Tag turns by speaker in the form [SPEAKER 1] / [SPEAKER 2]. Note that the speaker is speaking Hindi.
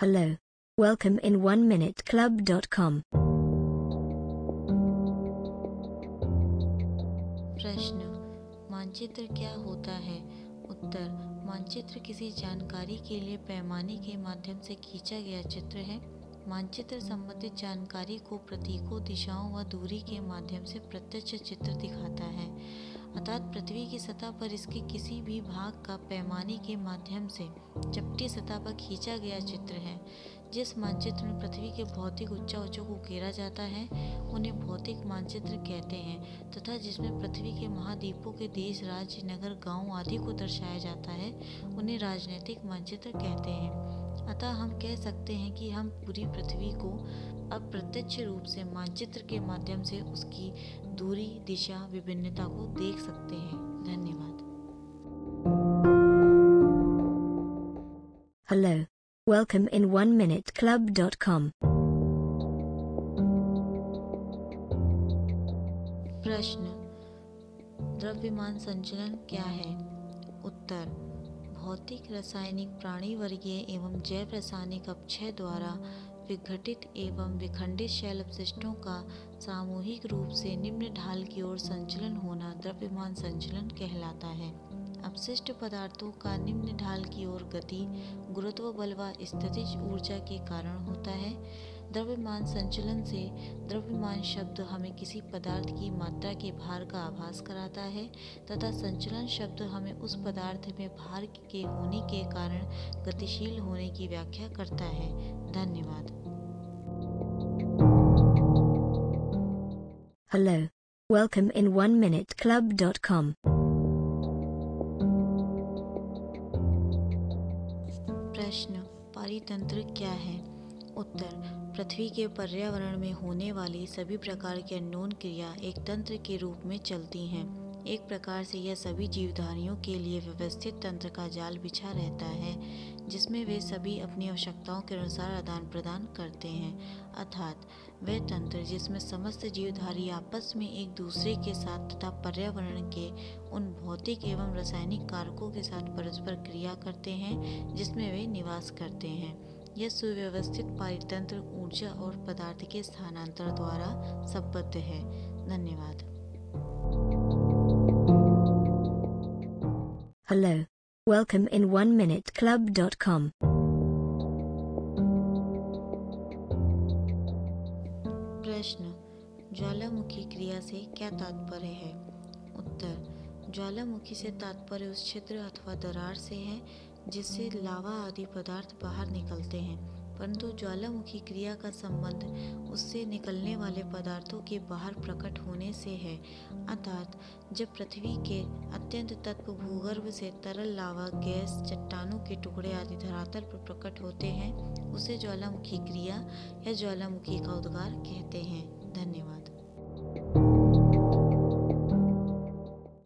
[SPEAKER 1] Hello. Welcome in 1minuteclub.com.
[SPEAKER 2] प्रश्न, मानचित्र क्या होता है उत्तर, मानचित्र किसी जानकारी के लिए पैमाने के माध्यम से खींचा गया चित्र है मानचित्र संबंधित जानकारी को प्रतीकों, दिशाओं व दूरी के माध्यम से प्रत्यक्ष चित्र दिखाता है अर्थात पृथ्वी की सतह पर इसके किसी भी भाग का पैमाने के माध्यम से चपटी सतह पर खींचा गया चित्र है, जिस मानचित्र में पृथ्वी के भौतिक उच्चाउचों को घेरा जाता है, उन्हें भौतिक मानचित्र कहते हैं, तथा जिसमें पृथ्वी के महाद्वीपों के देश, राज्य, नगर, गाँव आदि को दर्शाया जाता है, उन्हें राजनीतिक मानचित्र कहते हैं। अतः हम कह सकते हैं कि हम पूरी पृथ्वी को अप्रत्यक्ष रूप से मानचित्र के माध्यम से उसकी दूरी दिशा विभिन्नता को देख सकते हैं धन्यवाद
[SPEAKER 1] Hello. Welcome in 1minuteclub.com.
[SPEAKER 2] प्रश्न द्रव्यमान संचलन क्या है उत्तर भौतिक रासायनिक प्राणी वर्गीय एवं जैव रासायनिक अपक्षय द्वारा विघटित एवं विखंडित शैल अपशिष्टों का सामूहिक रूप से निम्न ढाल की ओर संचलन होना द्रव्यमान संचलन कहलाता है। अपशिष्ट पदार्थों का निम्न ढाल की ओर गति, गुरुत्व बल व स्थितिज ऊर्जा के कारण होता है। द्रव्यमान संचलन से द्रव्यमान शब्द हमें किसी पदार्थ की मात्रा के भार का आभास कराता है तथा संचलन शब्द हमें उस पदार्थ में भार के होने के कारण गतिशील होने की व्याख्या करता है धन्यवाद
[SPEAKER 1] Hello. Welcome in 1minuteclub.com.
[SPEAKER 2] प्रश्न पारितंत्र क्या है उत्तर, पृथ्वी के पर्यावरण में होने वाली सभी प्रकार की अननोन क्रिया एक तंत्र के रूप में चलती हैं। एक प्रकार से यह सभी जीवधारियों के लिए व्यवस्थित तंत्र का जाल बिछा रहता है, जिसमें वे सभी अपनी आवश्यकताओं के अनुसार आदान प्रदान करते हैं। अर्थात, वह तंत्र जिसमें समस्त जीवधारी आपस में एक दूसरे के साथ तथा पर्यावरण के उन भौतिक एवं रासायनिक कारकों के साथ परस्पर क्रिया करते हैं, जिसमें वे निवास करते हैं। यह सुव्यवस्थित पारितंत्र ऊर्जा और पदार्थ के स्थानांतर द्वारा संबद्ध है धन्यवाद
[SPEAKER 1] Hello. Welcome in 1minuteclub.com.
[SPEAKER 2] प्रश्न ज्वालामुखी क्रिया से क्या तात्पर्य है उत्तर ज्वालामुखी से तात्पर्य उस छिद्र अथवा दरार से है जिससे लावा आदि पदार्थ बाहर निकलते हैं, परंतु ज्वालामुखी क्रिया का संबंध उससे निकलने वाले पदार्थों के बाहर प्रकट होने से है। अर्थात, जब पृथ्वी के अत्यंत तत्व भूगर्भ से तरल लावा, गैस, चट्टानों के टुकड़े आदि धरातल पर प्रकट होते हैं, उसे ज्वालामुखी क्रिया या ज्वालामुखी का उद्गार कहते हैं। धन्यवाद।